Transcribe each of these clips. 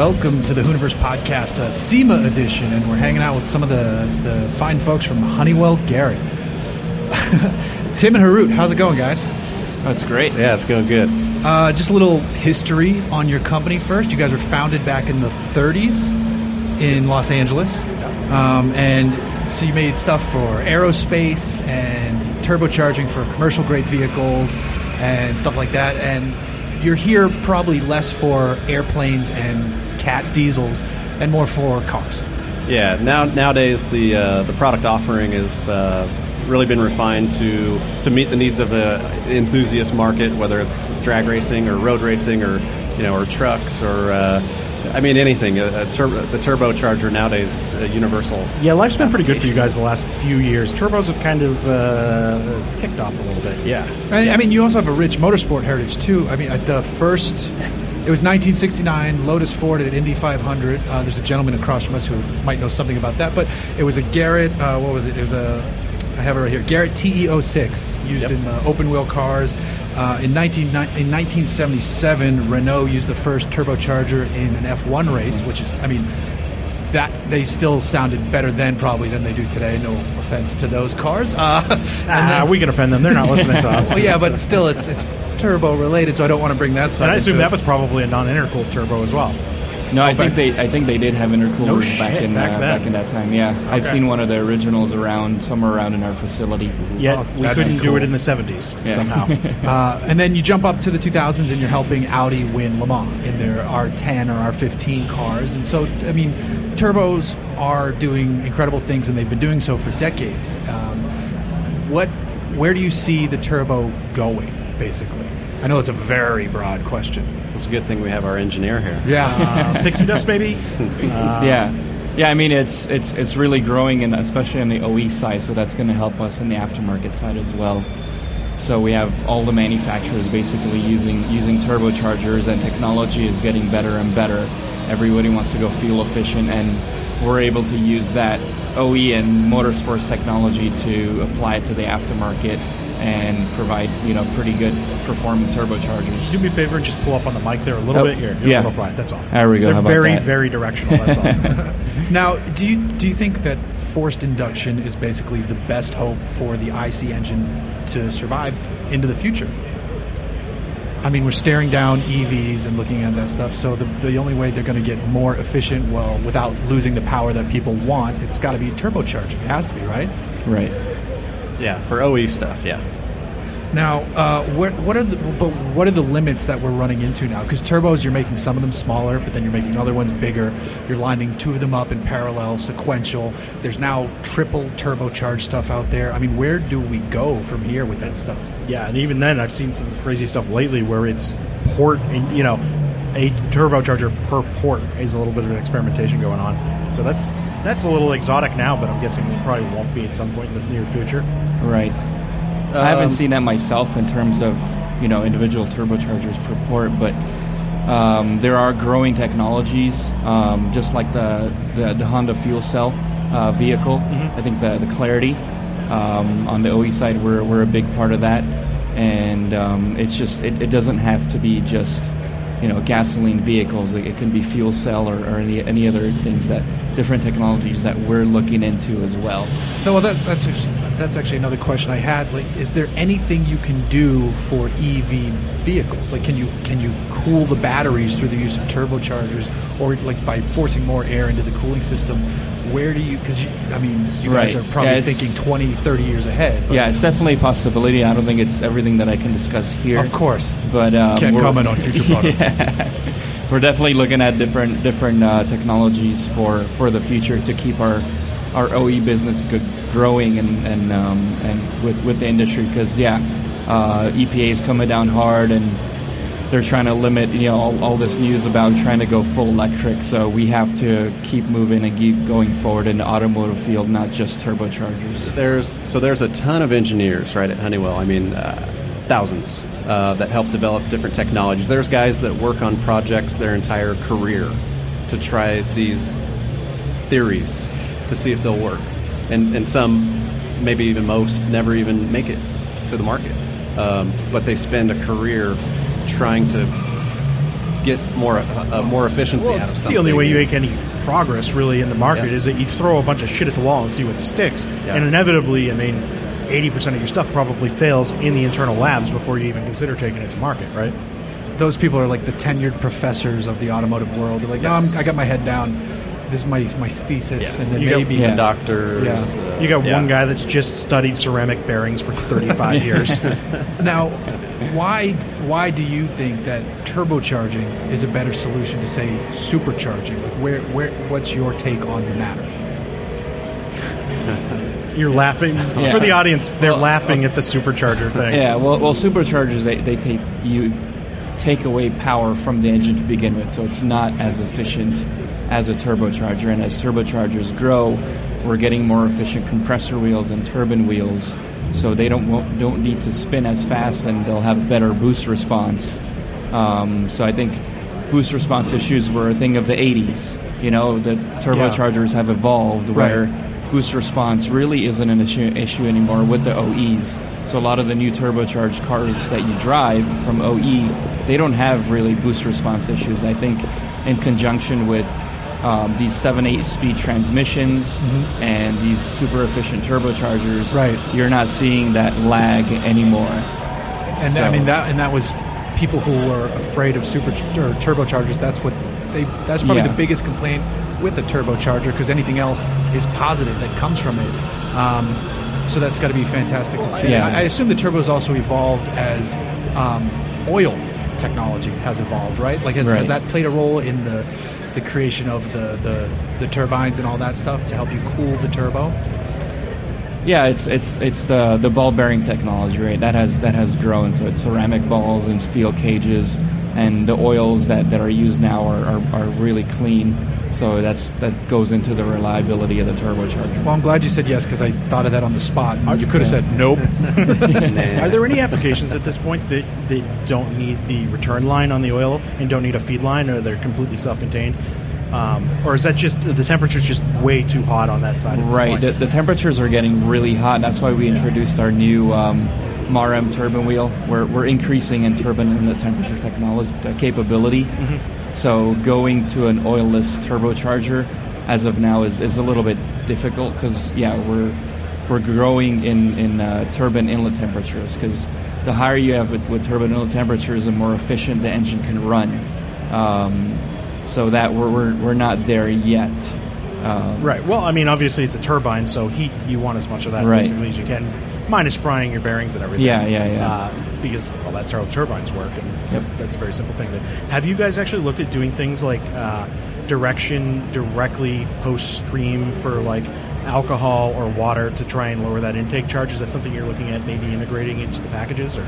welcome to the Hooniverse podcast, uh, SEMA edition, and we're hanging out with some of the, the fine folks from Honeywell Garrett. Tim and Harut, how's it going, guys? That's great. Yeah, it's going good. Uh, just a little history on your company first. You guys were founded back in the 30s in Los Angeles, um, and so you made stuff for aerospace and turbocharging for commercial grade vehicles and stuff like that. And you're here probably less for airplanes and cat diesels and more for cars. Yeah. Now nowadays the uh, the product offering is uh, really been refined to to meet the needs of a enthusiast market, whether it's drag racing or road racing or you know or trucks or. Uh, I mean anything. A, a tur- the turbocharger nowadays is universal. Yeah, life's been pretty good for you guys the last few years. Turbos have kind of uh, kicked off a little bit. Yeah. I, I mean, you also have a rich motorsport heritage too. I mean, at the first, it was 1969 Lotus Ford at Indy 500. Uh, there's a gentleman across from us who might know something about that, but it was a Garrett. Uh, what was it? It was a. I have it right here. Garrett TE06 used Yep. in uh, open wheel cars. Uh, in, 19, in 1977, Renault used the first turbocharger in an F1 race, which is, I mean, that they still sounded better then probably than they do today. No offense to those cars. Uh, and Ah, then- we can offend them. They're not listening to us. well, yeah, but still, it's it's turbo related, so I don't want to bring that side. And I assume that it. was probably a non-intercooled turbo as well. No, I Oh, think they I think they did have intercoolers No back in back uh, back in that time. Yeah, I've seen one of the originals around somewhere around in our facility. Yet Oh, we couldn't be do it in the 70s Yeah. somehow. Uh, and then you jump up to the 2000s, and you're helping Audi win Le Mans in their R10 or R15 cars. And so, I mean, turbos are doing incredible things, and they've been doing so for decades. Um, what, where do you see the turbo going, basically? I know it's a very broad question. It's a good thing we have our engineer here. Yeah. uh, pixie dust, maybe. Uh, yeah, yeah. I mean, it's it's it's really growing, and especially on the OE side. So that's going to help us in the aftermarket side as well. So we have all the manufacturers basically using using turbochargers, and technology is getting better and better. Everybody wants to go fuel efficient, and we're able to use that OE and motorsports technology to apply it to the aftermarket and provide you know pretty good performing turbochargers. Do me a favor and just pull up on the mic there a little Oh, bit here. You're yeah. a little quiet. That's all. There we go. They're How about very, that? very directional. That's all. Now, do you do you think that forced induction is basically the best hope for the IC engine to survive into the future? I mean, we're staring down EVs and looking at that stuff. So the, the only way they're going to get more efficient, well, without losing the power that people want, it's got to be turbocharging. It has to be, right? Right. Yeah, for OE stuff. Yeah. Now, uh, where, what are the but what are the limits that we're running into now? Because turbos, you're making some of them smaller, but then you're making other ones bigger. You're lining two of them up in parallel, sequential. There's now triple turbocharged stuff out there. I mean, where do we go from here with that stuff? yeah, and even then, I've seen some crazy stuff lately where it's port, and, you know, a turbocharger per port is a little bit of an experimentation going on. So that's that's a little exotic now, but I'm guessing it probably won't be at some point in the near future. Right. I haven't Um, seen that myself in terms of you know individual turbochargers per port, but um, there are growing technologies, um, just like the, the the Honda fuel cell uh, vehicle. I think the the Clarity um, on the OE side, we're we're a big part of that, and um, it's just it, it doesn't have to be just you know gasoline vehicles. It can be fuel cell or, or any any other things that different technologies that we're looking into as well. No, well, that, that's actually, that's actually another question I had. Like, is there anything you can do for EV vehicles? Like, can you can you cool the batteries through the use of turbochargers, or like by forcing more air into the cooling system? Where do you? Because I mean, you guys Right. are probably Yeah, thinking 20, 30 years ahead. but- Yeah, it's definitely a possibility. I don't think it's everything that I can discuss here. of course. but um, Can't we're- comment on future products. we're definitely looking at different different uh, technologies for, for the future to keep our our OE business good, growing and and um, and with with the industry because yeah, uh, EPA is coming down hard and they're trying to limit you know all, all this news about trying to go full electric. So we have to keep moving and keep going forward in the automotive field, not just turbochargers. There's so there's a ton of engineers right at Honeywell. I mean, uh, thousands uh, that help develop different technologies. There's guys that work on projects their entire career to try these theories to see if they'll work, and and some, maybe even most, never even make it to the market. Um, but they spend a career trying to get more uh, more efficiency Well, out of it's the only way you make any progress really in the market Yeah. is that you throw a bunch of shit at the wall and see what sticks. Yeah. And inevitably, I mean, 80% of your stuff probably fails in the internal labs before you even consider taking it to market, right? Those people are like the tenured professors of the automotive world. They're like, no, I'm, I got my head down. This is my my thesis, Yes. and then You got- maybe Yeah. doctors. Yeah. uh, You got yeah. one guy that's just studied ceramic bearings for 35 years. Now, why why do you think that turbocharging is a better solution to say supercharging? Like, where where what's your take on the matter? You're laughing. Yeah. For the audience, they're Well, laughing at the supercharger thing. Yeah, well, well, superchargers they, they take you take away power from the engine to begin with, so it's not as efficient as a turbocharger. And as turbochargers grow, we're getting more efficient compressor wheels and turbine wheels, so they don't won't, don't need to spin as fast, and they'll have better boost response. Um, so I think boost response issues were a thing of the 80s. You know, the turbochargers have evolved where boost response really isn't an issue, issue anymore with the OEs. So a lot of the new turbocharged cars that you drive from OE, they don't have really boost response issues. I think in conjunction with um, these 7-8 speed transmissions and these super efficient turbochargers, Right. you're not seeing that lag anymore. And I mean that and that was people who were afraid of super or turbochargers. That's what they. That's probably Yeah. the biggest complaint with the turbocharger because anything else is positive that comes from it. Um, so that's got to be fantastic to see. Yeah. I, I assume the turbos also evolved as um, oil technology has evolved, right? Like has, has that played a role in the the creation of the, the the turbines and all that stuff to help you cool the turbo? Yeah, it's it's it's the the ball bearing technology, right? That has that has grown. So it's ceramic balls and steel cages, and the oils that, that are used now are, are, are really clean. So that's that goes into the reliability of the turbocharger. Well, I'm glad you said yes because I thought of that on the spot. You could have said nope. Are there any applications at this point that, that don't need the return line on the oil and don't need a feed line, or they're completely self-contained? Um, or is that just the temperature's just way too hot on that side? Right. The, the temperatures are getting really hot. That's why we introduced our new um, MARM turbine wheel. We're, we're increasing in turbine inlet temperature technology uh, capability. So going to an oilless turbocharger as of now is, is a little bit difficult because yeah we're we're growing in in uh, turbine inlet temperatures because the higher you have with, with turbine inlet temperatures, the more efficient the engine can run. Um, so that we're, we're we're not there yet. Um, Right. Well, I mean, obviously it's a turbine, so heat you want as much of that Right. basically as you can, minus frying your bearings and everything. Yeah, yeah, yeah. Uh, because well, that's how turbines work, and Yep. that's, that's a very simple thing. To, have you guys actually looked at doing things like uh, direction directly post stream for like alcohol or water to try and lower that intake charge? Is that something you're looking at maybe integrating into the packages or?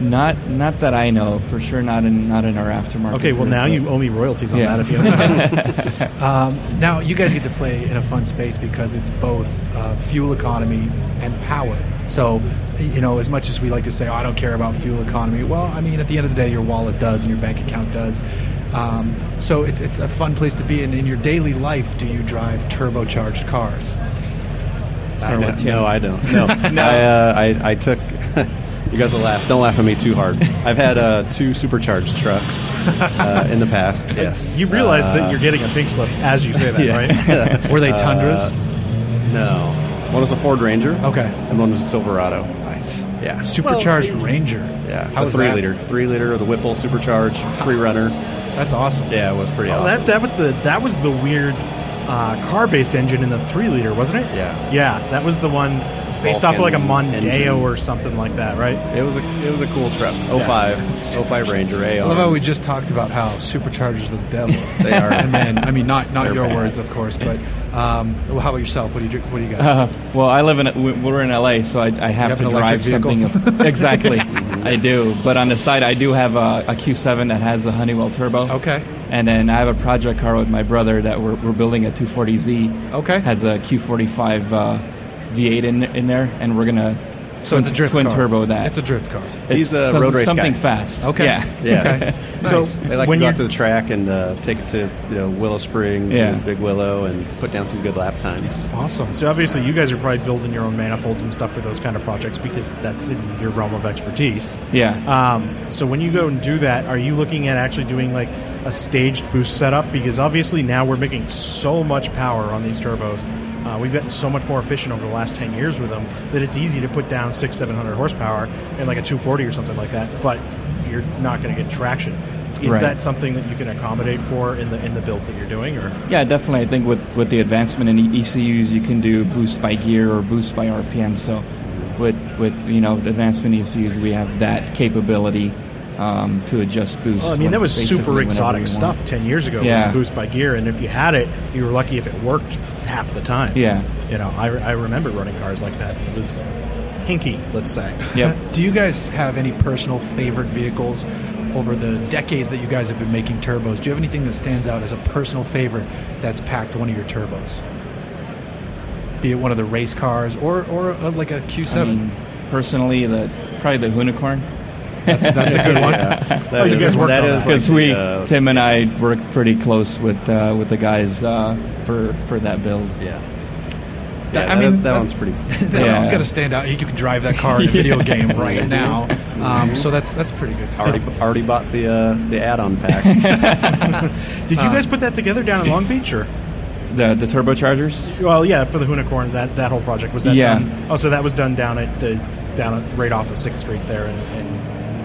Not not that I know for sure. Not in not in our aftermarket. Okay, well group, now you owe me royalties on Yeah. that if you. Um, now you guys get to play in a fun space because it's both uh, fuel economy and power. So, you know, as much as we like to say, "Oh, I don't care about fuel economy," well, I mean, at the end of the day, your wallet does and your bank account does. Um, so it's it's a fun place to be. And in your daily life, do you drive turbocharged cars? I don't- what, no, I don't. No, No. I, uh, I, I took. You guys will laugh. Don't laugh at me too hard. I've had uh, two supercharged trucks uh, in the past. Yes, you realize Uh, that you're getting a pink slip as you say that, yes. right? Were they Tundras? Uh, no, one was a Ford Ranger. Okay. and one was a Silverado. Nice. Yeah, Supercharged Ranger. yeah, How the was three that? liter, three liter of the Whipple supercharged free runner. That's awesome. Yeah, it was pretty Oh, awesome. that that was the that was the weird uh, car-based engine in the three liter, wasn't it? Yeah. Yeah, that was the one. It was Based off of like a Vulcan Mondeo engine. or something like that, right? It was a it was a cool truck. 05, 05 Ranger A. I love how we just talked about how superchargers are the devil. They are. and then I mean, not not They're your bad. words, of course, but um, well, how about yourself? What do you drink- what do you got? Uh, well, I live in we- we're in LA, so I, I have, have to drive vehicle? something. Of, exactly, I do. But on the side, I do have a, a Q7 that has a Honeywell turbo. Okay. And then I have a project car with my brother that we're, we're building a 240Z. Okay. Has a Q45 uh, V8 in in there, and we're gonna So it's a drift twin car. turbo that. It's a drift car. He's a some- road race something guy. fast. Okay. Yeah. Yeah. Okay. So Nice. They like when to go you're out to the track and uh, take it to you know Willow Springs Yeah. and Big Willow and put down some good lap times. awesome. So obviously, you guys are probably building your own manifolds and stuff for those kind of projects because that's in your realm of expertise. Yeah. Um, so when you go and do that, are you looking at actually doing like a staged boost setup? Because obviously now we're making so much power on these turbos. Uh, we've gotten so much more efficient over the last 10 years with them that it's easy to put down six, 700 horsepower in like a 240 or something like that, but you're not going to get traction. Is Right. that something that you can accommodate for in the in the build that you're doing, or Yeah, definitely. I think with, with the advancement in ECUs, you can do boost by gear or boost by RPM. So, with with you know advancement in ECUs, we have that capability um, to adjust boost. Well, I mean, that was super exotic stuff 10 years ago. Yeah. the boost by gear, and if you had it, you were lucky if it worked half the time. Yeah. You know, I, I remember running cars like that. It was hinky, let's say. Yep. Do you guys have any personal favorite vehicles over the decades that you guys have been making turbos? Do you have anything that stands out as a personal favorite that's packed one of your turbos? Be it one of the race cars or or uh like a Q7. I mean, personally, the probably the unicorn. That's that's a good one. Yeah, you guys worked that on. Because like we, the, uh, Tim and I, work pretty close with uh, with the guys uh, for for that build. yeah. Yeah, I that- mean, that, that- one's pretty. that Yeah. one's got to stand out. You can drive that car in a video game right now. Um, so that's that's pretty good stuff. already already bought the uh, the add-on pack. Did you Uh, guys put that together down in Long Beach, or? The the turbochargers. Well, yeah, for the Unicorn, that, that whole project was that Yeah. done? Oh, so that was done down at the down at, right off of Sixth Street there, and, and,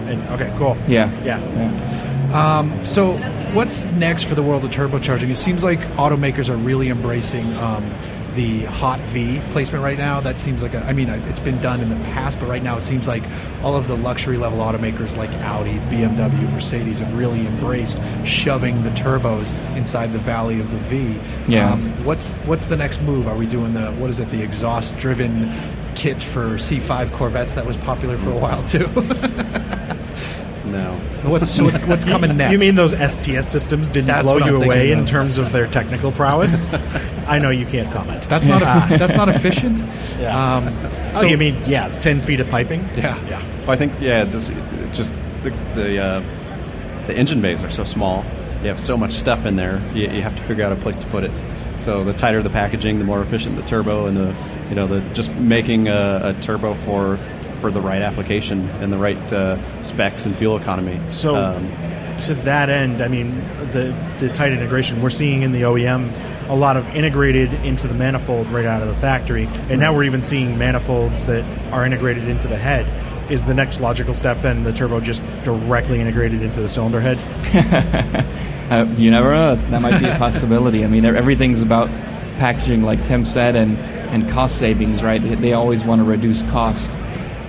and okay, cool. Yeah. Yeah. Yeah. Um, so, what's next for the world of turbocharging? It seems like automakers are really embracing um, the hot V placement right now. That seems like a, I mean, uh, it's been done in the past, but right now it seems like all of the luxury level automakers like Audi, BMW, Mercedes have really embraced shoving the turbos inside the valley of the V. Yeah. Um, what's what's the next move? Are we doing the what is it? The exhaust driven kit for C5 Corvettes that was popular for a while too. no. what's so what's what's coming next? You mean those STS systems didn't That's blow you away thinking in terms of their technical prowess? I know you can't comment. That's not a, that's not efficient. Yeah. Um, oh, so you mean yeah, ten feet of piping? Yeah. yeah. Well, I think yeah, this, just the the uh, the engine bays are so small. You have so much stuff in there. You, you have to figure out a place to put it. So the tighter the packaging, the more efficient the turbo, and the you know the just making a, a turbo for for the right application and the right uh, specs and fuel economy. So, Um, to that end, I mean, the the tight integration we're seeing in the OEM, a lot of integrated into the manifold right out of the factory, and now we're even seeing manifolds that are integrated into the head. Is the next logical step then the turbo just directly integrated into the cylinder head? Uh, you never know. That might be a possibility. I mean, everything's about packaging, like Tim said, and, and cost savings, right? They- They always want to reduce cost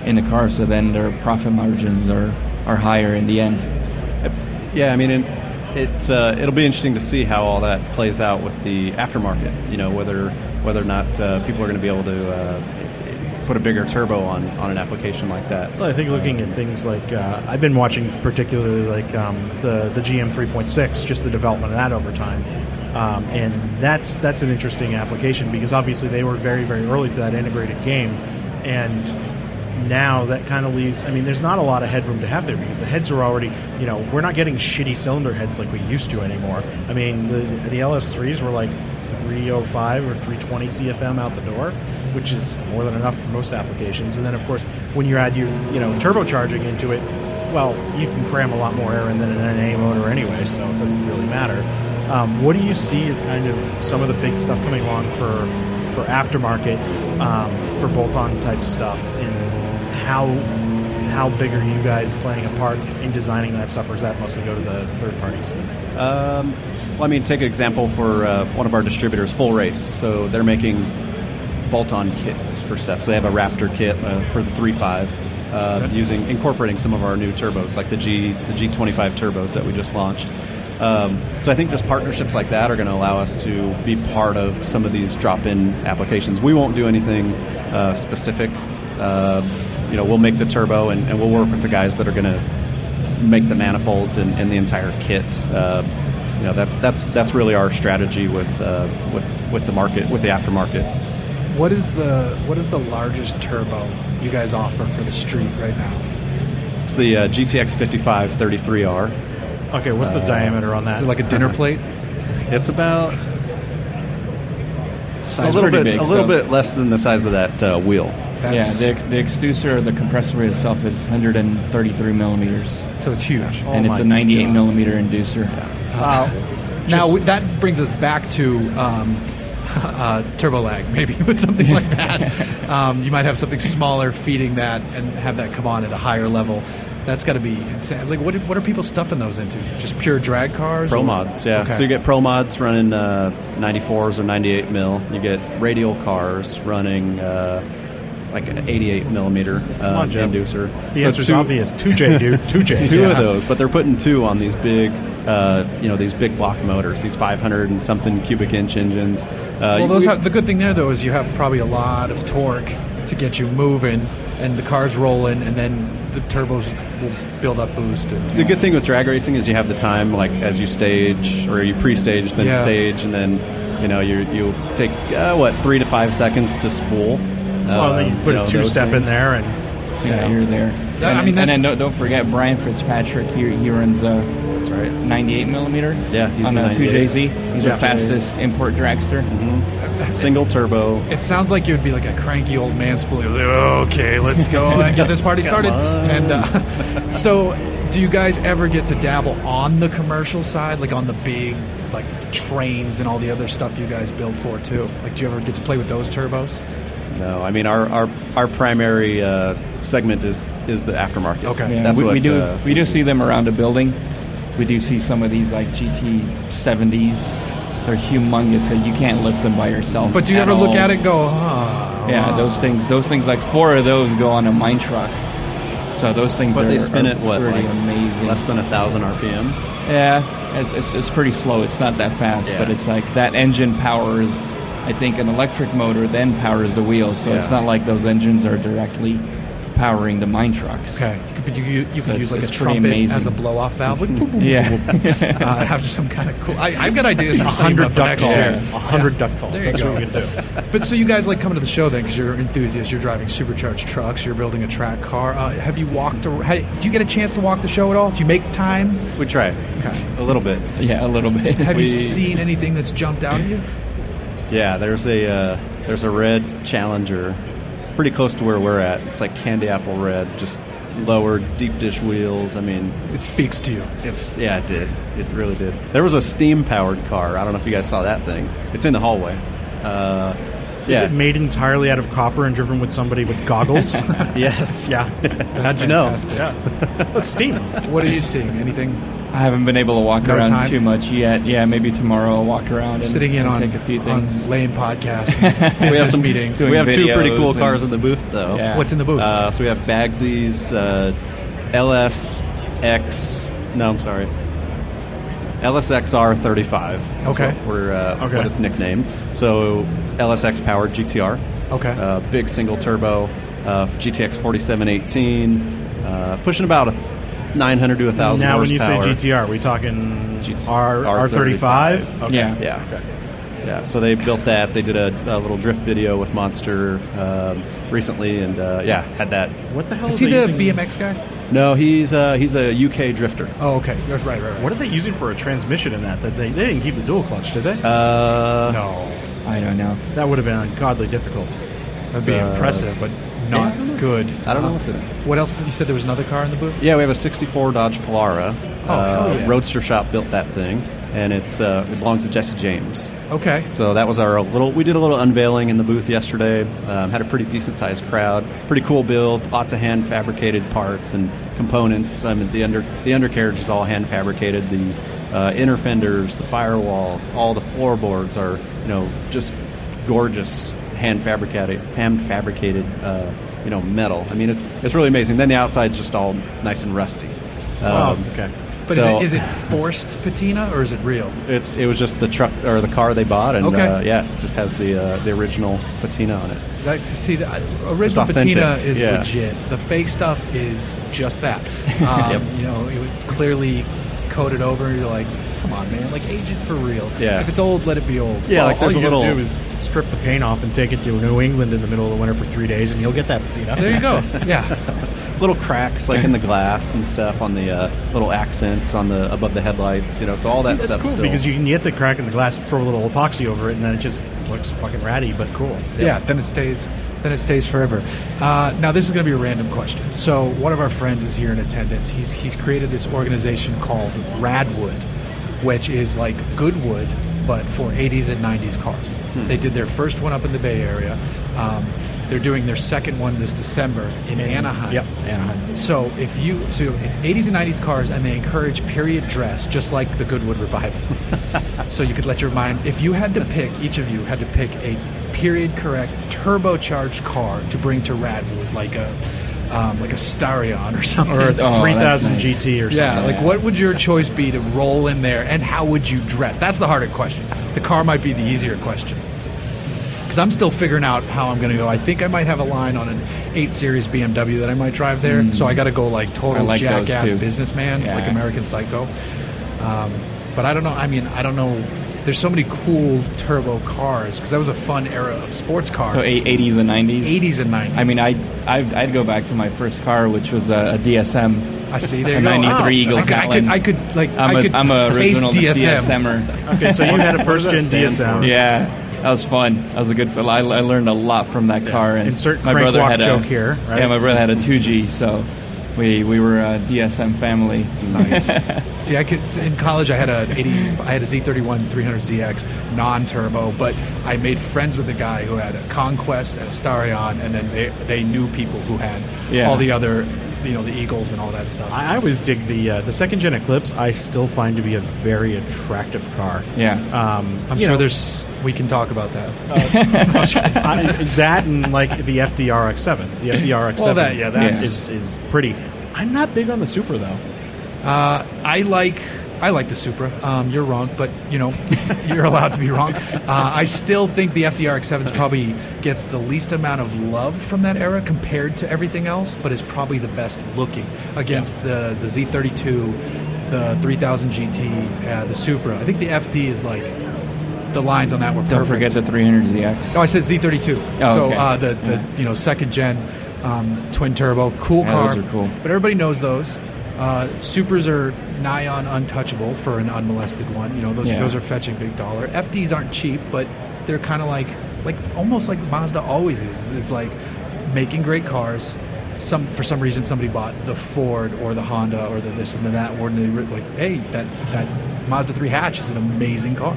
in the car, so then their profit margins are, are higher in the end. Yeah, I mean, it, it's uh, it'll be interesting to see how all that plays out with the aftermarket. You know, whether whether or not uh, people are going to be able to uh, put a bigger turbo on, on an application like that. Well, I think looking at things like uh, I've been watching, particularly like um, the the GM 3.6, just the development of that over time, um, and that's that's an interesting application because obviously they were very very early to that integrated game, and now that kind of leaves. I mean, there's not a lot of headroom to have there because the heads are already, you know, we're not getting shitty cylinder heads like we used to anymore. I mean, the the LS3s were like 305 or 320 CFM out the door, which is more than enough for most applications. And then, of course, when you add your, you know, turbocharging into it, well, you can cram a lot more air in than an NA motor anyway, so it doesn't really matter. Um, what do you see as kind of some of the big stuff coming along for for aftermarket um, for bolt-on type stuff, and how how big are you guys playing a part in designing that stuff, or does that mostly go to the third parties? Um, well, I mean, take an example for uh, one of our distributors, Full Race. So they're making bolt-on kits for stuff. So they have a Raptor kit uh, for the 3.5, uh, using incorporating some of our new turbos, like the G the G25 turbos that we just launched. Um, so I think just partnerships like that are going to allow us to be part of some of these drop-in applications. We won't do anything uh, specific. Uh, you know, we'll make the turbo and, and we'll work with the guys that are going to make the manifolds and, and the entire kit. Uh, you know, that, that's that's really our strategy with uh, with with the market with the aftermarket. What is the what is the largest turbo you guys offer for the street right now? It's the uh, GTX 55 33R. Okay, what's the Uh, diameter on that? Is it like a dinner plate? It's about a little bit big, a little so- bit less than the size of that uh, wheel. Yeah, the, ex- the exducer, the compressor itself is 133 millimeters, so it's huge. Oh and it's a 98 God. millimeter inducer. Wow. now w- that brings us back to um, uh, turbo lag, maybe with something like that. um, you might have something smaller feeding that and have that come on at a higher level. That's got to be insane. Like, what, what are people stuffing those into? Just pure drag cars? Pro or- mods, yeah. Okay. So you get pro mods running uh, 94s or 98 mil. You get radial cars running uh, like an 88 millimeter uh, on, Jeff. inducer. the So answer's two- obvious. 2J, dude. 2J. Two Yeah. of those, but they're putting two on these big, uh, you know, these big block motors, these 500 and something cubic inch engines. Uh, Well, those we- have, the good thing there though is you have probably a lot of torque to get you moving, and the car's rolling, and then the turbos will build up boost. And, The good thing with drag racing is you have the time, like as you stage or you pre-stage, then Yeah. stage, and then you know you you take uh, what three to five seconds to spool. Well, then you put know, a two-step in there, and Yeah, you're there. Yeah, and, I mean, that- and then don't, don't forget Brian Fitzpatrick. He, he runs a That's right. 98 millimeter. Yeah, he's on the a 2JZ. He's Yeah. the fastest import dragster. Single turbo. It sounds like you would be like a cranky old man spooling. Like, okay, let's go and get this party started. on. And uh, so, do you guys ever get to dabble on the commercial side, like on the big like trains and all the other stuff you guys build for too? Like, do you ever get to play with those turbos? No, I mean our our, our primary uh, segment is is the aftermarket. Okay. Yeah, that's we, what we do. uh, we do see them around a building. We do see some of these like GT70s. They're humongous, and you can't lift them by yourself. But do you ever look at it and go, ah? Yeah, those things. Those things like four of those go on a mine truck. So those things. But are, they spin are at what, Pretty like amazing. less than a thousand RPM. Yeah, it's, it's, it's pretty slow. It's not that fast, Yeah. but it's like that engine powers. I think an electric motor then powers the wheels, so it's not like those engines are directly powering the mine trucks. Okay, you could, you, you, you So could use like a it's pretty trumpet amazing. as a blow-off valve. Like, boop, boop, boop, Yeah. boop. uh, have some kind of cool. I, I've got ideas for a hundred duck calls. year. A hundred Yeah. duck calls. There you That's go. what we can do. But so you guys like coming to the show then because you're enthusiasts. You're driving supercharged trucks. You're building a track car. Uh, have you walked? Ar- had, did you get a chance to walk the show at all? Did you make time? We try Okay. a little bit. Yeah, a little bit. Have you seen anything that's jumped out at you? Yeah, there's a uh, there's a red Challenger, pretty close to where we're at. It's like candy apple red, just lower deep dish wheels. I mean, It speaks to you. it's yeah, it did. It really did. There was a steam powered car. I don't know if you guys saw that thing. It's in the hallway. Uh, yeah. Is it made entirely out of copper and driven with somebody with goggles? yes. yeah. How'd you know? Yeah. Let's steam. What are you seeing? Anything I haven't been able to walk No around time? too much yet. Yeah, maybe tomorrow I'll walk around and sitting in and on take a few on things. lane podcasts, We have some meetings? We have two pretty cool cars in the booth, though. Yeah. What's in the booth? Uh, so we have Baggsy's uh, LSX. No, I'm sorry. LSXR 35. Okay. what We're uh, Okay. what it's nicknamed. So LSX powered GTR. okay. Uh, big single turbo, uh, GTX 4718, uh, pushing about a 900 to 1,000 Now, when you say horsepower. GTR, we talking GT R R35. R35? Okay. Yeah. Yeah. Yeah, so they built that. They did a, a little drift video with Monster um, recently, and uh, yeah, had that. What the hell Is is he the using? BMX guy? No, he's uh, he's a UK drifter. Oh, okay. Right, right, right. What are they using for a transmission in that? That they, they didn't keep the dual clutch, did they? Uh, No, I don't know. that would have been ungodly difficult. that'd be Uh, impressive, but not good. I don't know what's in it. What else? You said there was another car in the booth. Yeah, we have a '64 Dodge Polara. Oh, uh, hell yeah. Roadster Shop built that thing, and it's uh, it belongs to Jesse James. Okay. So that was our little. We did a little unveiling in the booth yesterday. Um, had a pretty decent sized crowd. Pretty cool build. Lots of hand fabricated parts and components. I mean, the under the undercarriage is all hand fabricated. The uh, inner fenders, the firewall, all the floorboards are you know just gorgeous hand fabricated hand fabricated uh, you know metal. I mean, it's it's really amazing. Then the outside's just all nice and rusty. Wow, Um, okay. But so- is, it, is it forced patina or is it real? It's it was just the truck or the car they bought, and Okay. uh, yeah, it just has the uh, the original patina on it. Like to see the uh, original patina is yeah. legit. The fake stuff is just that. Um, Yep. You know, it's clearly coated over. You're like, come on, man, like age it for real. Yeah. If it's old, let it be old. Yeah, Well, like there's all a you gotta little do is strip the paint off and take it to New England in the middle of the winter for three days, and you'll get that patina. There you go. Yeah. little cracks like in the glass and stuff on the uh, little accents on the above the headlights. You know, so all See, that that's stuff cool still. because you can get the crack in the glass, throw a little epoxy over it, and then it just looks fucking ratty, but cool. Yeah, then it stays. Then it stays forever. Uh, now this is going to be a random question. So one of our friends is here in attendance. He's he's created this organization called Radwood, which is like Goodwood but for 80s and 90s cars. They did their first one up in the Bay Area. Um, they're doing their second one this December in Anaheim. Yep, Anaheim. So if you so it's 80s and 90s cars, and they encourage period dress, just like the Goodwood revival. so you could let your mind. If you had to pick, each of you had to pick a period correct turbocharged car to bring to Radwood, like a um, like a Starion or something. Or a Oh, 3000 nice. GT or something. yeah, like what would your choice be to roll in there, and how would you dress? That's the harder question. The car might be the easier question. Because I'm still figuring out how I'm going to go. I think I might have a line on an 8 Series BMW that I might drive there. So I got to go like total like jackass businessman, Yeah. like American Psycho. Um, but I don't know. I mean, I don't know. There's so many cool turbo cars because that was a fun era of sports cars. So 80s and 90s. 80s and 90s. I mean, I I'd, I'd go back to my first car, which was a, a DSM. I see. There a you go. 93 Oh, Eagle I could, I could, Talon. I could like. I'm I a could am a original DSM. DSMer. Okay, so you had a first gen DSM. Yeah, that was fun. That was a good. I, I learned a lot from that car. And Insert my crank brother walk had a joke here, right? Yeah, my brother had a 2G, so we we were a DSM family. Nice. See, I could in college. I had a 80. I had a Z31 300ZX non-turbo, but I made friends with a guy who had a Conquest and a Starion, and then they they knew people who had Yeah. all the other, you know, the Eagles and all that stuff. I, I always dig the uh, the second gen Eclipse. I still find to be a very attractive car. yeah. Um, I'm sure know, there's. We can talk about that. I, that and like the FD RX-7. The FD RX-7 Well, that- yeah, that's- is is pretty. I'm not big on the Supra though. Uh, I like I like the Supra. Um, you're wrong, but you know you're allowed to be wrong. Uh, I still think the FD RX-7 probably gets the least amount of love from that era compared to everything else, but is probably the best looking against the the Z32, the 3000 GT, uh, the Supra. I think the FD is like the lines on that were perfect. Don't forget the 300ZX. Oh, I said Z32. Oh, so okay. uh, the, the you know second gen um, twin turbo, cool Yeah, car. those are cool. But everybody knows those. Uh, Supras are nigh on untouchable for an unmolested one. You know those Yeah. those are fetching big dollar. FDs aren't cheap, but they're kind of like like almost like Mazda always is is like making great cars. Some for some reason somebody bought the Ford or the Honda or the this and the that, or they were like, hey, that that Mazda 3 hatch is an amazing car.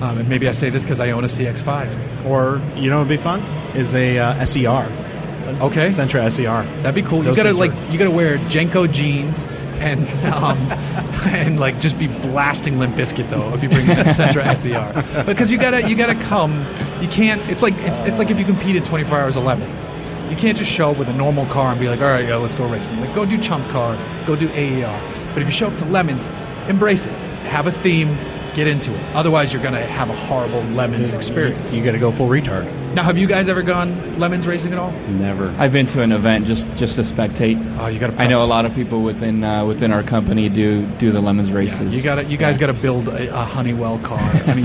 Um, and maybe I say this because I own a CX-5. Or you know, what'd be fun is a uh, SER. Okay. Sentra SER. That'd be cool. You gotta like are- you gotta wear JNCO jeans and um, and like just be blasting Limp Bizkit though if you bring that Sentra SER because you gotta you gotta come. You can't. It's like if, it's like if you competed 24 hours of lemons. You can't just show up with a normal car and be like, all right, yeah, let's go racing. Like go do ChumpCar, go do AER. But if you show up to lemons, embrace it. Have a theme. Get into it. Otherwise, you're gonna have a horrible lemons experience. You got to go full retard. Now, have you guys ever gone lemons racing at all? Never. I've been to an event just just to spectate. Oh, you gotta. I know a lot of people within uh, within our company do do the lemons races. You got to You guys Yeah. got to build a, a Honeywell car. I mean,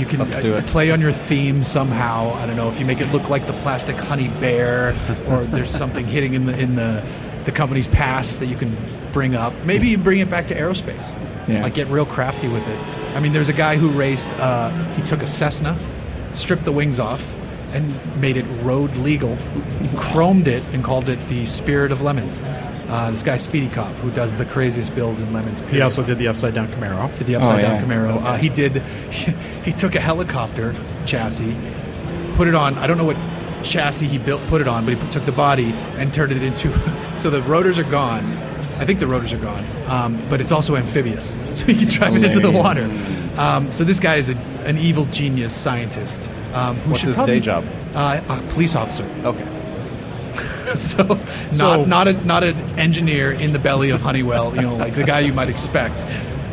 you can Let's do it. play on your theme somehow. I don't know if you make it look like the plastic honey bear, or there's something hitting in the in the the company's past that you can bring up. Maybe you bring it back to aerospace. Yeah. Like get real crafty with it. I mean, there's a guy who raced. Uh, he took a Cessna, stripped the wings off. And made it road legal, chromed it, and called it the Spirit of Lemons. Uh, this guy Speedycop, who does the craziest builds in lemons. He also did the upside down Camaro. did the upside Oh, down yeah. Camaro. Uh, he did. He, took a helicopter chassis, put it on. I don't know what chassis he built, put it on, but he took the body and turned it into. so the rotors are gone. I think the rotors are gone, um, but it's also amphibious, so you can drive it into the water. Um, so this guy is a, an evil genius scientist. Um, who What's his probably- day job? Uh, a police officer. Okay. so not So- not a not an engineer in the belly of Honeywell. You know, like the guy you might expect,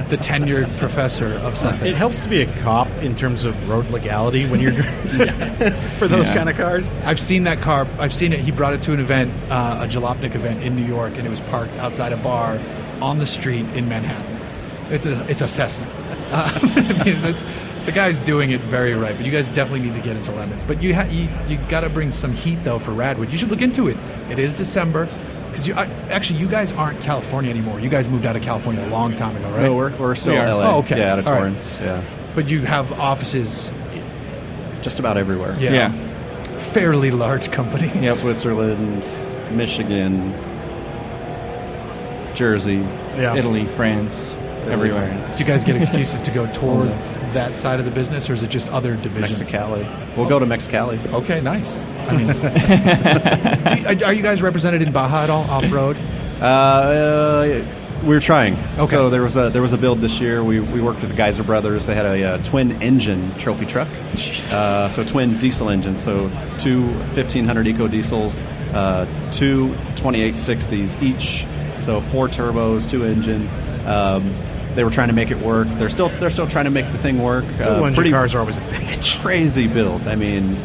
the tenured professor of something. It helps to be a cop in terms of road legality when you're for those Yeah. kind of cars. I've seen that car. I've seen it. He brought it to an event, uh, a Jalopnik event in New York, and it was parked outside a bar on the street in Manhattan. It's a it's a Cessna. Uh, I mean, that's, the guy's doing it very right. But you guys definitely need to get into lemons. But you ha- you, you got to bring some heat though for Radwood. You should look into it. It is December. Because actually, you guys aren't California anymore. You guys moved out of California a long time ago, right? No, we're, we're still We are. LA. Oh, okay. Yeah, out of All right. Torrance. Yeah. But you have offices, Just about everywhere. yeah, Yeah. fairly large companies. Yeah, Switzerland, Michigan, Jersey. Yeah. Italy, France, everywhere. Do you guys get excuses to go toward oh, that side of the business, or is it just other divisions? Mexicali. We'll go to Mexicali. Okay, nice. I mean, you- are you guys represented in Baja at all, off road? Uh, uh, we were trying. Okay. So there was a there was a build this year. We, we worked with the Geiser Brothers. They had a, uh twin engine trophy truck. Jesus. Uh, so twin diesel engines. So two 1500 eco diesels, uh, two 2860s each. So four turbos, two engines. Um, they were trying to make it work. They're still they're still trying to make the thing work. Uh, dual engine pretty cars are always a bitch. crazy build. I mean,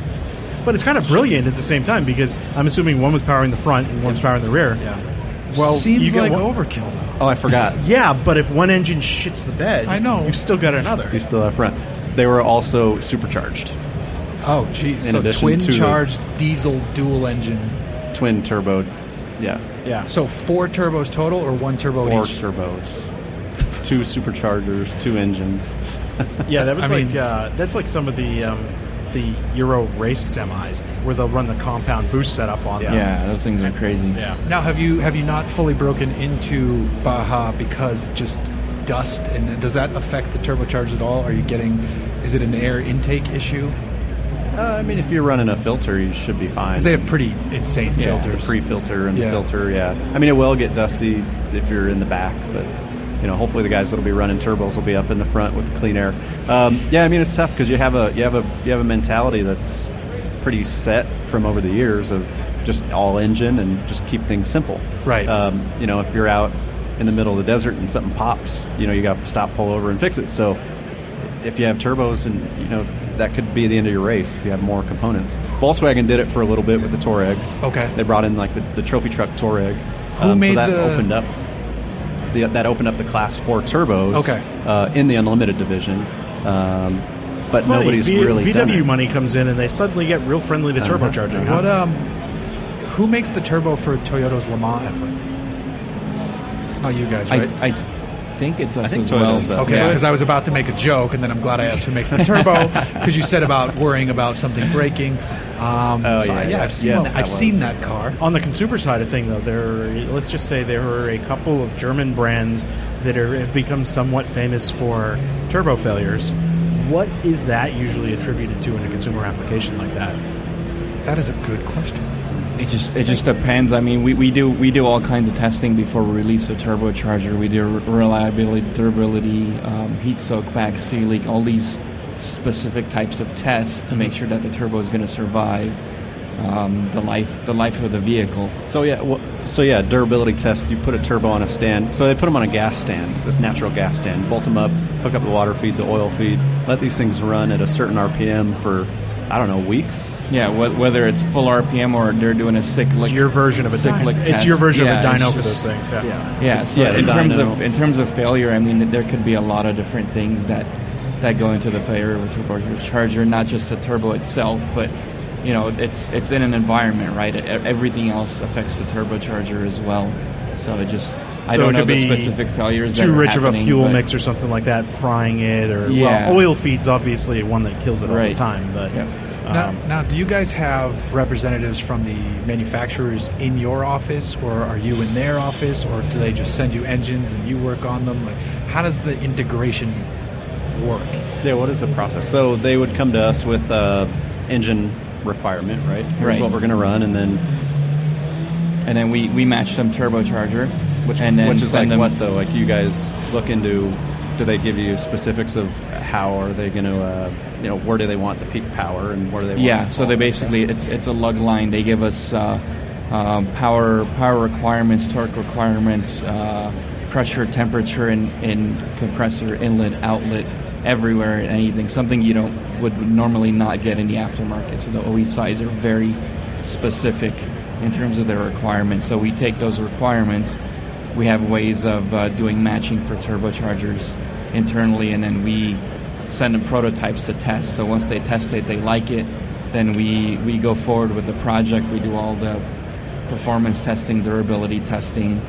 But it's kind of brilliant at the same time because I'm assuming one was powering the front and one was powering the rear. yeah. Well, seems you get like one- overkill though. Oh, I forgot. Yeah, but if one engine shits the bed, I know. you've still got another. He's still up front. They were also supercharged. Oh, geez. In So addition twin to the- charged diesel dual engine. twin turbo. Yeah, yeah. So four turbos total, or one turbo four each? turbos, two superchargers, two engines. Yeah, that was I like mean- uh, that's like some of the um, the Euro race semis where they'll run the compound boost setup on them. Yeah, those things are crazy. Yeah. Now, have you have you not fully broken into Baja because just dust, and does that affect the turbocharged at all? Are you getting? Is it an air intake issue? Uh, I mean, if you're running a filter, you should be fine. Because they have pretty insane Yeah, filters. pre-filter and Yeah. the filter. Yeah, I mean, it will get dusty if you're in the back, but you know, hopefully the guys that'll be running turbos will be up in the front with the clean air. Um, yeah, I mean, it's tough because you have a you have a you have a mentality that's pretty set from over the years of just all engine and just keep things simple. Right. Um, you know, if you're out in the middle of the desert and something pops, you know, you got to stop, pull over, and fix it. So if you have turbos and you know that could be the end of your race if you have more components. Volkswagen did it for a little bit with the Touaregs. Okay. They brought in like the, the trophy truck Touareg. Who Um, made so that the- opened up the, that opened up the class four turbos Okay. uh, in the unlimited division. Um, but Funny, nobody's V- really VW done it. money comes in and they suddenly get real friendly to Uh-huh. turbocharging. huh? What um, who makes the turbo for Toyota's Le Mans effort? It's not you guys, right? I, I think it's us think as well. Toyota's, uh, Okay, Yeah. because I was about to make a joke, and then I'm glad I asked who makes the turbo because you said about worrying about something breaking. Um, Oh, so yeah, I- yeah. I've seen Yeah, that. that I've seen that car. On the consumer side of thing, though, there let's just say there are a couple of German brands that are, have become somewhat famous for turbo failures. What is that usually attributed to in a consumer application like that? That is a good question. It just it just depends. I mean, we, we do we do all kinds of testing before we release a turbocharger. We do reliability, durability, um, heat soak, back seal leak, all these specific types of tests to make sure that the turbo is going to survive um, the life the life of the vehicle. So yeah, well, so yeah, durability test. You put a turbo on a stand. So they put them on a gas stand, this natural gas stand. Bolt them up, hook up the water feed, the oil feed. Let these things run at a certain RPM for I don't know weeks. Yeah, wh- whether it's full RPM or they're doing a cyclic. It's your version of a cyclic dyno. It's your version Yeah, of a dyno for those things. Yeah. Yeah, so Yeah, the in terms dyno. of in terms of failure, I mean, there could be a lot of different things that that go into the failure of a turbocharger, not just the turbo itself, but you know, it's it's in an environment, right? E- Everything else affects the turbocharger as well. So it just I So don't it know could the be specific failures. Too rich of a fuel mix or something like that, frying it, or Yeah. well, oil feed's obviously one that kills it all the time. But Yeah. Now, um, now, do you guys have representatives from the manufacturers in your office, or are you in their office, or do they just send you engines and you work on them? Like, how does the integration work? Yeah, what is the process? So they would come to us with uh, engine requirement, right? Here's Right. what we're going to run, and then and then we we match them turbocharger, which and then which is like them, what though? Like you guys look into do they give you specifics of how are they going to, uh, you know, where do they want the peak power and where do they want Yeah, so they basically it's it's a lug line. They give us uh, um, power power requirements, torque requirements, uh, pressure, temperature, and in compressor inlet, outlet, everywhere, and anything. Something you don't would normally not get in the aftermarket. So the OE sides are very specific in terms of their requirements. So we take those requirements. We have ways of uh, doing matching for turbochargers internally, and then we send them prototypes to test. So once they test it, they like it, then we, we go forward with the project. We do all the performance testing, durability testing.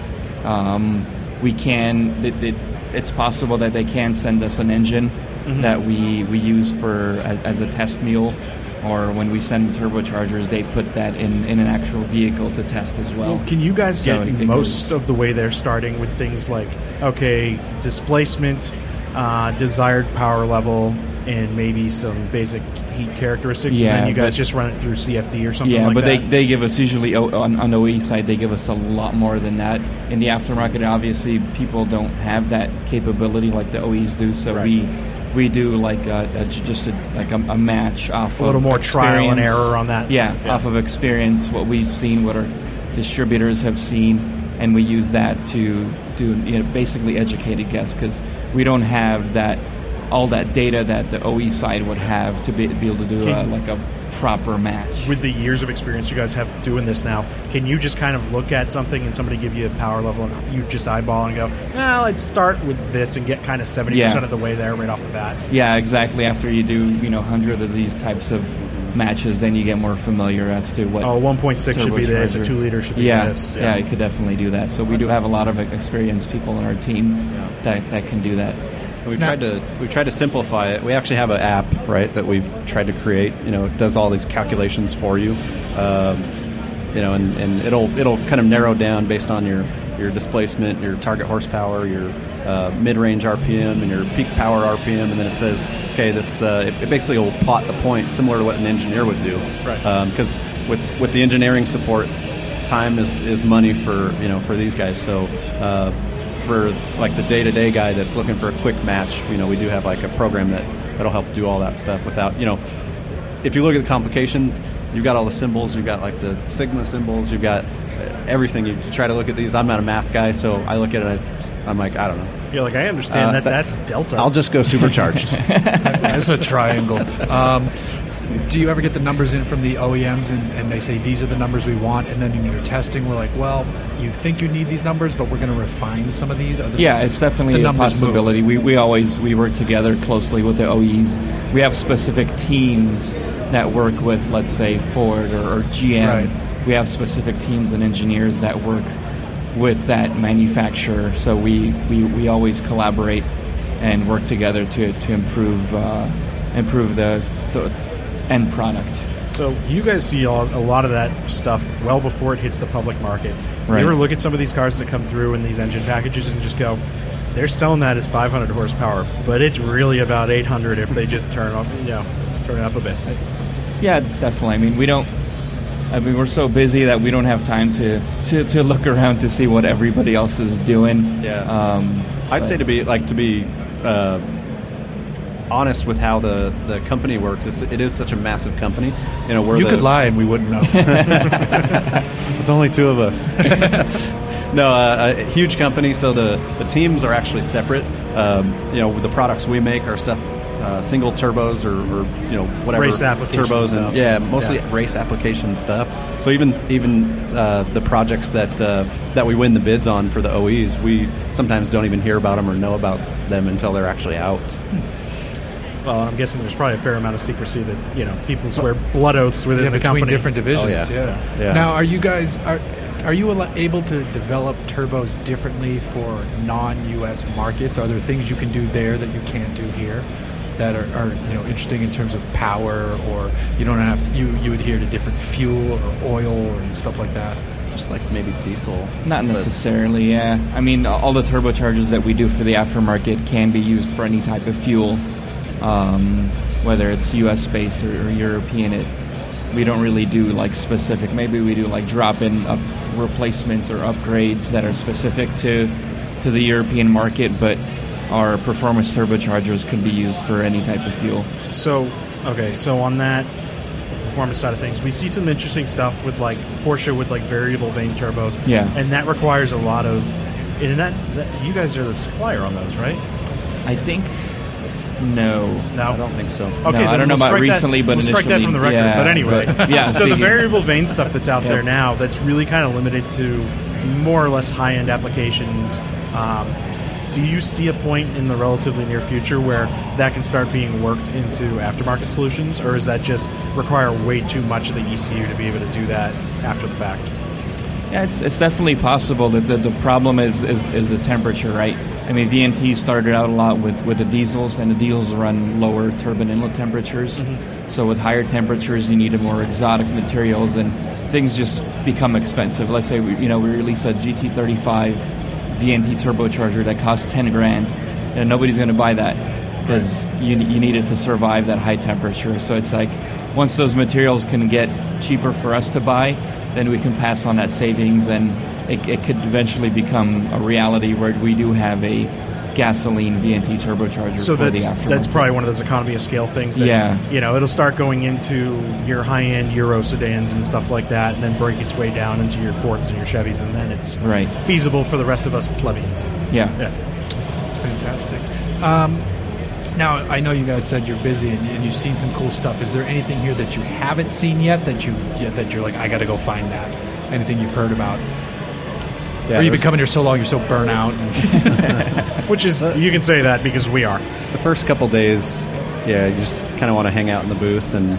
Um, we can, it, it, it's possible that they can send us an engine that we, we use for as, as a test mule. Or when we send turbochargers, they put that in, in an actual vehicle to test as well. Can you guys get most goes- of the way there starting with things like, okay, displacement, uh, desired power level, and maybe some basic heat characteristics? Yeah, and then you guys but- just run it through CFD or something yeah, like but that? they, they give us usually on, on the OE side they give us a lot more than that. In the aftermarket, obviously people don't have that capability like the OEs do, so Right. we we do like a, a, j- just a, like a, a match off A little of more trial and experience. error on that. Yeah, Yeah. off of experience, what we've seen, what our distributors have seen, and we use that to do you know, basically educated guess because we don't have that all that data that the OE side would have to be, be able to do a, uh, like a proper match. with the years of experience you guys have doing this now, can you just kind of look at something and somebody give you a power level and you just eyeball and go, nah, let's start with this and get kind of 70% Yeah. of the way there right off the bat? Yeah, exactly. After you do, you know, hundred of these types of matches, then you get more familiar as to what. Oh, 1.6 should be this, a 2 liter should be yeah, this. Yeah, you could definitely do that. So we do have a lot of experienced people on our team Yeah. that, that can do that. We've Now- tried to we tried to simplify it. We actually have an app, right, that we've tried to create. You know, it does all these calculations for you. Um, you know, and, and it'll it'll kind of narrow down based on your your displacement, your target horsepower, your uh, mid-range RPM, and your peak power RPM, and then it says, okay, this uh, it, it basically will plot the point similar to what an engineer would do. Right. Because with with the engineering support, time is, is money for you know for these guys. So uh, for like the day to day guy that's looking for a quick match, you know, we do have like a program that that'll help do all that stuff without you know. If you look at the complications, you've got all the symbols, you've got like the sigma symbols, you've got everything. You try to look at these. I'm not a math guy, so I look at it. and I, I'm like, I don't know. You're like, I understand Uh, that, that- that's delta. I'll just go supercharged. It's a triangle. Um, do you ever get the numbers in from the OEMs and, and they say these are the numbers we want, and then in your testing we're like, well, you think you need these numbers, but we're going to refine some of these. Are the- Yeah, it's definitely the a numbers move. possibility. We, we always we work together closely with the OEs. We have specific teams that work with, let's say, Ford or, or GM. Right. We have specific teams and engineers that work with that manufacturer. So we, we, we always collaborate and work together to, to improve uh, improve the, the end product. So you guys see a a lot of that stuff well before it hits the public market. Right. You ever look at some of these cars that come through in these engine packages and just go, they're selling that as 500 horsepower, but it's really about 800 if they just turn up, you know, turn it up a bit. Yeah, definitely. I mean, we don't. I mean, we're so busy that we don't have time to, to, to look around to see what everybody else is doing. Yeah. Um, I'd but- say to be like to be uh, honest with how the, the company works. It's, it is such a massive company. You know, we're you the, could lie and we wouldn't know. it's only two of us. no, uh, a huge company. So the, the teams are actually separate. Um, you know, the products we make are stuff. Uh, single turbos or, or you know whatever Race application turbos stuff. and yeah mostly Yeah. race application stuff so even even uh, the projects that uh, that we win the bids on for the OEs we sometimes don't even hear about them or know about them until they're actually out Well, I'm guessing there's probably a fair amount of secrecy that, you know, people swear blood oaths within yeah, the between company. different divisions. Oh, yeah. yeah. Yeah. Now, are you guys are are you able to develop turbos differently for non-U.S. markets? Are there things you can do there that you can't do here? That are, are you know interesting in terms of power, or you don't have to, you you adhere to different fuel or oil and stuff like that. just like maybe diesel Not necessarily, yeah. I mean, all the turbochargers that we do for the aftermarket can be used for any type of fuel, um, whether it's U.S. based or, or European. It we don't really do like specific. Maybe we do like drop-in up replacements or upgrades that are specific to to the European market, but our performance turbochargers could be used for any type of fuel. So, okay, so on that performance side of things, we see some interesting stuff with like Porsche with like variable vane turbos. Yeah. and that requires a lot of. And that, that you guys are the supplier on those, right? I think no. No, I don't think so. Okay, No, I don't know we'll about strike that- recently, but we'll strike that initially, from the record. yeah, but anyway, but- yeah, so the variable vane stuff that's out Yep. there now, that's really kind of limited to more or less high-end applications. Um, do you see a point in the relatively near future where that can start being worked into aftermarket solutions, or is that just require way too much of the ECU to be able to do that after the fact? Yeah, it's, it's definitely possible. that the, the problem is, is is the temperature, right? I mean, VNT started out a lot with, with the diesels, and the diesels run lower turbine inlet temperatures. Mm-hmm. So with higher temperatures, you need more exotic materials, and things just become expensive. Let's say we, you know we release a GT35 VNT turbocharger that costs 10 grand, and nobody's going to buy that because you, you need it to survive that high temperature. So it's like once those materials can get cheaper for us to buy, then we can pass on that savings, and it, it could eventually become a reality where we do have a gasoline VNT turbocharger So for that's that's probably one of those economy of scale things. That, Yeah. you know, it'll start going into your high-end Euro sedans and stuff like that, and then break its way down into your Fords and your Chevys, and then it's right. feasible for the rest of us plebeians. Yeah. Yeah. It's fantastic. Um, now, I know you guys said you're busy and, and you've seen some cool stuff. Is there anything here that you haven't seen yet that you yet that you're like, I got to go find that? Anything you've heard about? Yeah, or you've been coming here so long, you're so burnt out. Which is you can say that because we are. the first couple days, yeah, you just kind of want to hang out in the booth and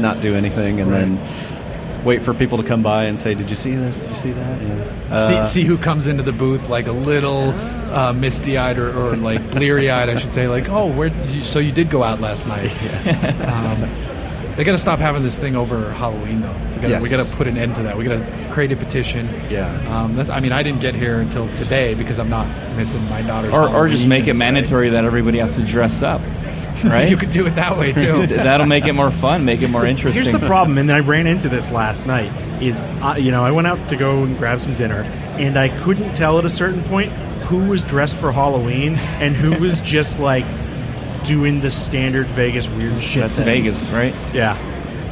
not do anything, and then wait for people to come by and say, "Did you see this? Did you see that?" Yeah. Uh, see, see who comes into the booth like a little uh, misty-eyed or, or like bleary-eyed, I should say. Like, oh, where? You, so you did go out last night? Um, they got to stop having this thing over Halloween, though. We got Yes. to put an end to that. We got to create a petition. Yeah. Um, that's, I mean, I didn't get here until today because I'm not missing my daughter's. Or, or just make it mandatory that everybody has to dress up, right? You could do it that way too. That'll make it more fun, make it more interesting. Here's the problem, and I ran into this last night. Is uh, you know I went out to go and grab some dinner, and I couldn't tell at a certain point who was dressed for Halloween and who was just like doing the standard Vegas weird shit. That's thing. Vegas, right? Yeah.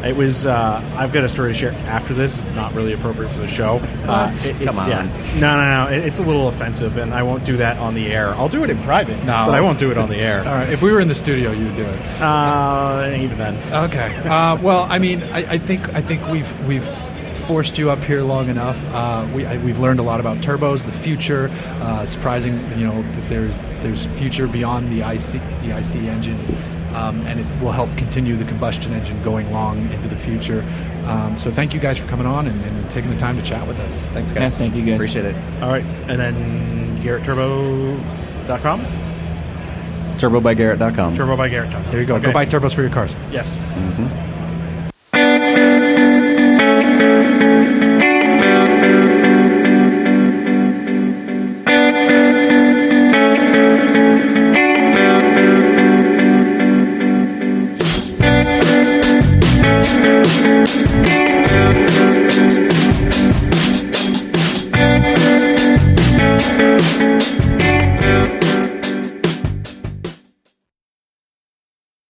It was. Uh, I've got a story to share after this. It's not really appropriate for the show. Uh, it- Come on. Yeah. No, no, no. It, it's a little offensive, and I won't do that on the air. I'll do it in private, No. but I won't do it on the air. All right, if we were in the studio, you would do it. Uh, even then. Okay. Uh, well, I mean, I, I think I think we've we've forced you up here long enough. Uh, we I, we've learned a lot about turbos, the future. Uh, surprising, you know, that there's there's future beyond the IC the IC engine. Um, and it will help continue the combustion engine going long into the future. Um, so thank you guys for coming on and, and taking the time to chat with us. Thanks, Yeah, guys. thank you, guys. Appreciate it. All right, and then GarrettTurbo.com, TurboByGarrett.com. TurboByGarrett.com. There you go. Okay. Go buy turbos for your cars. Yes.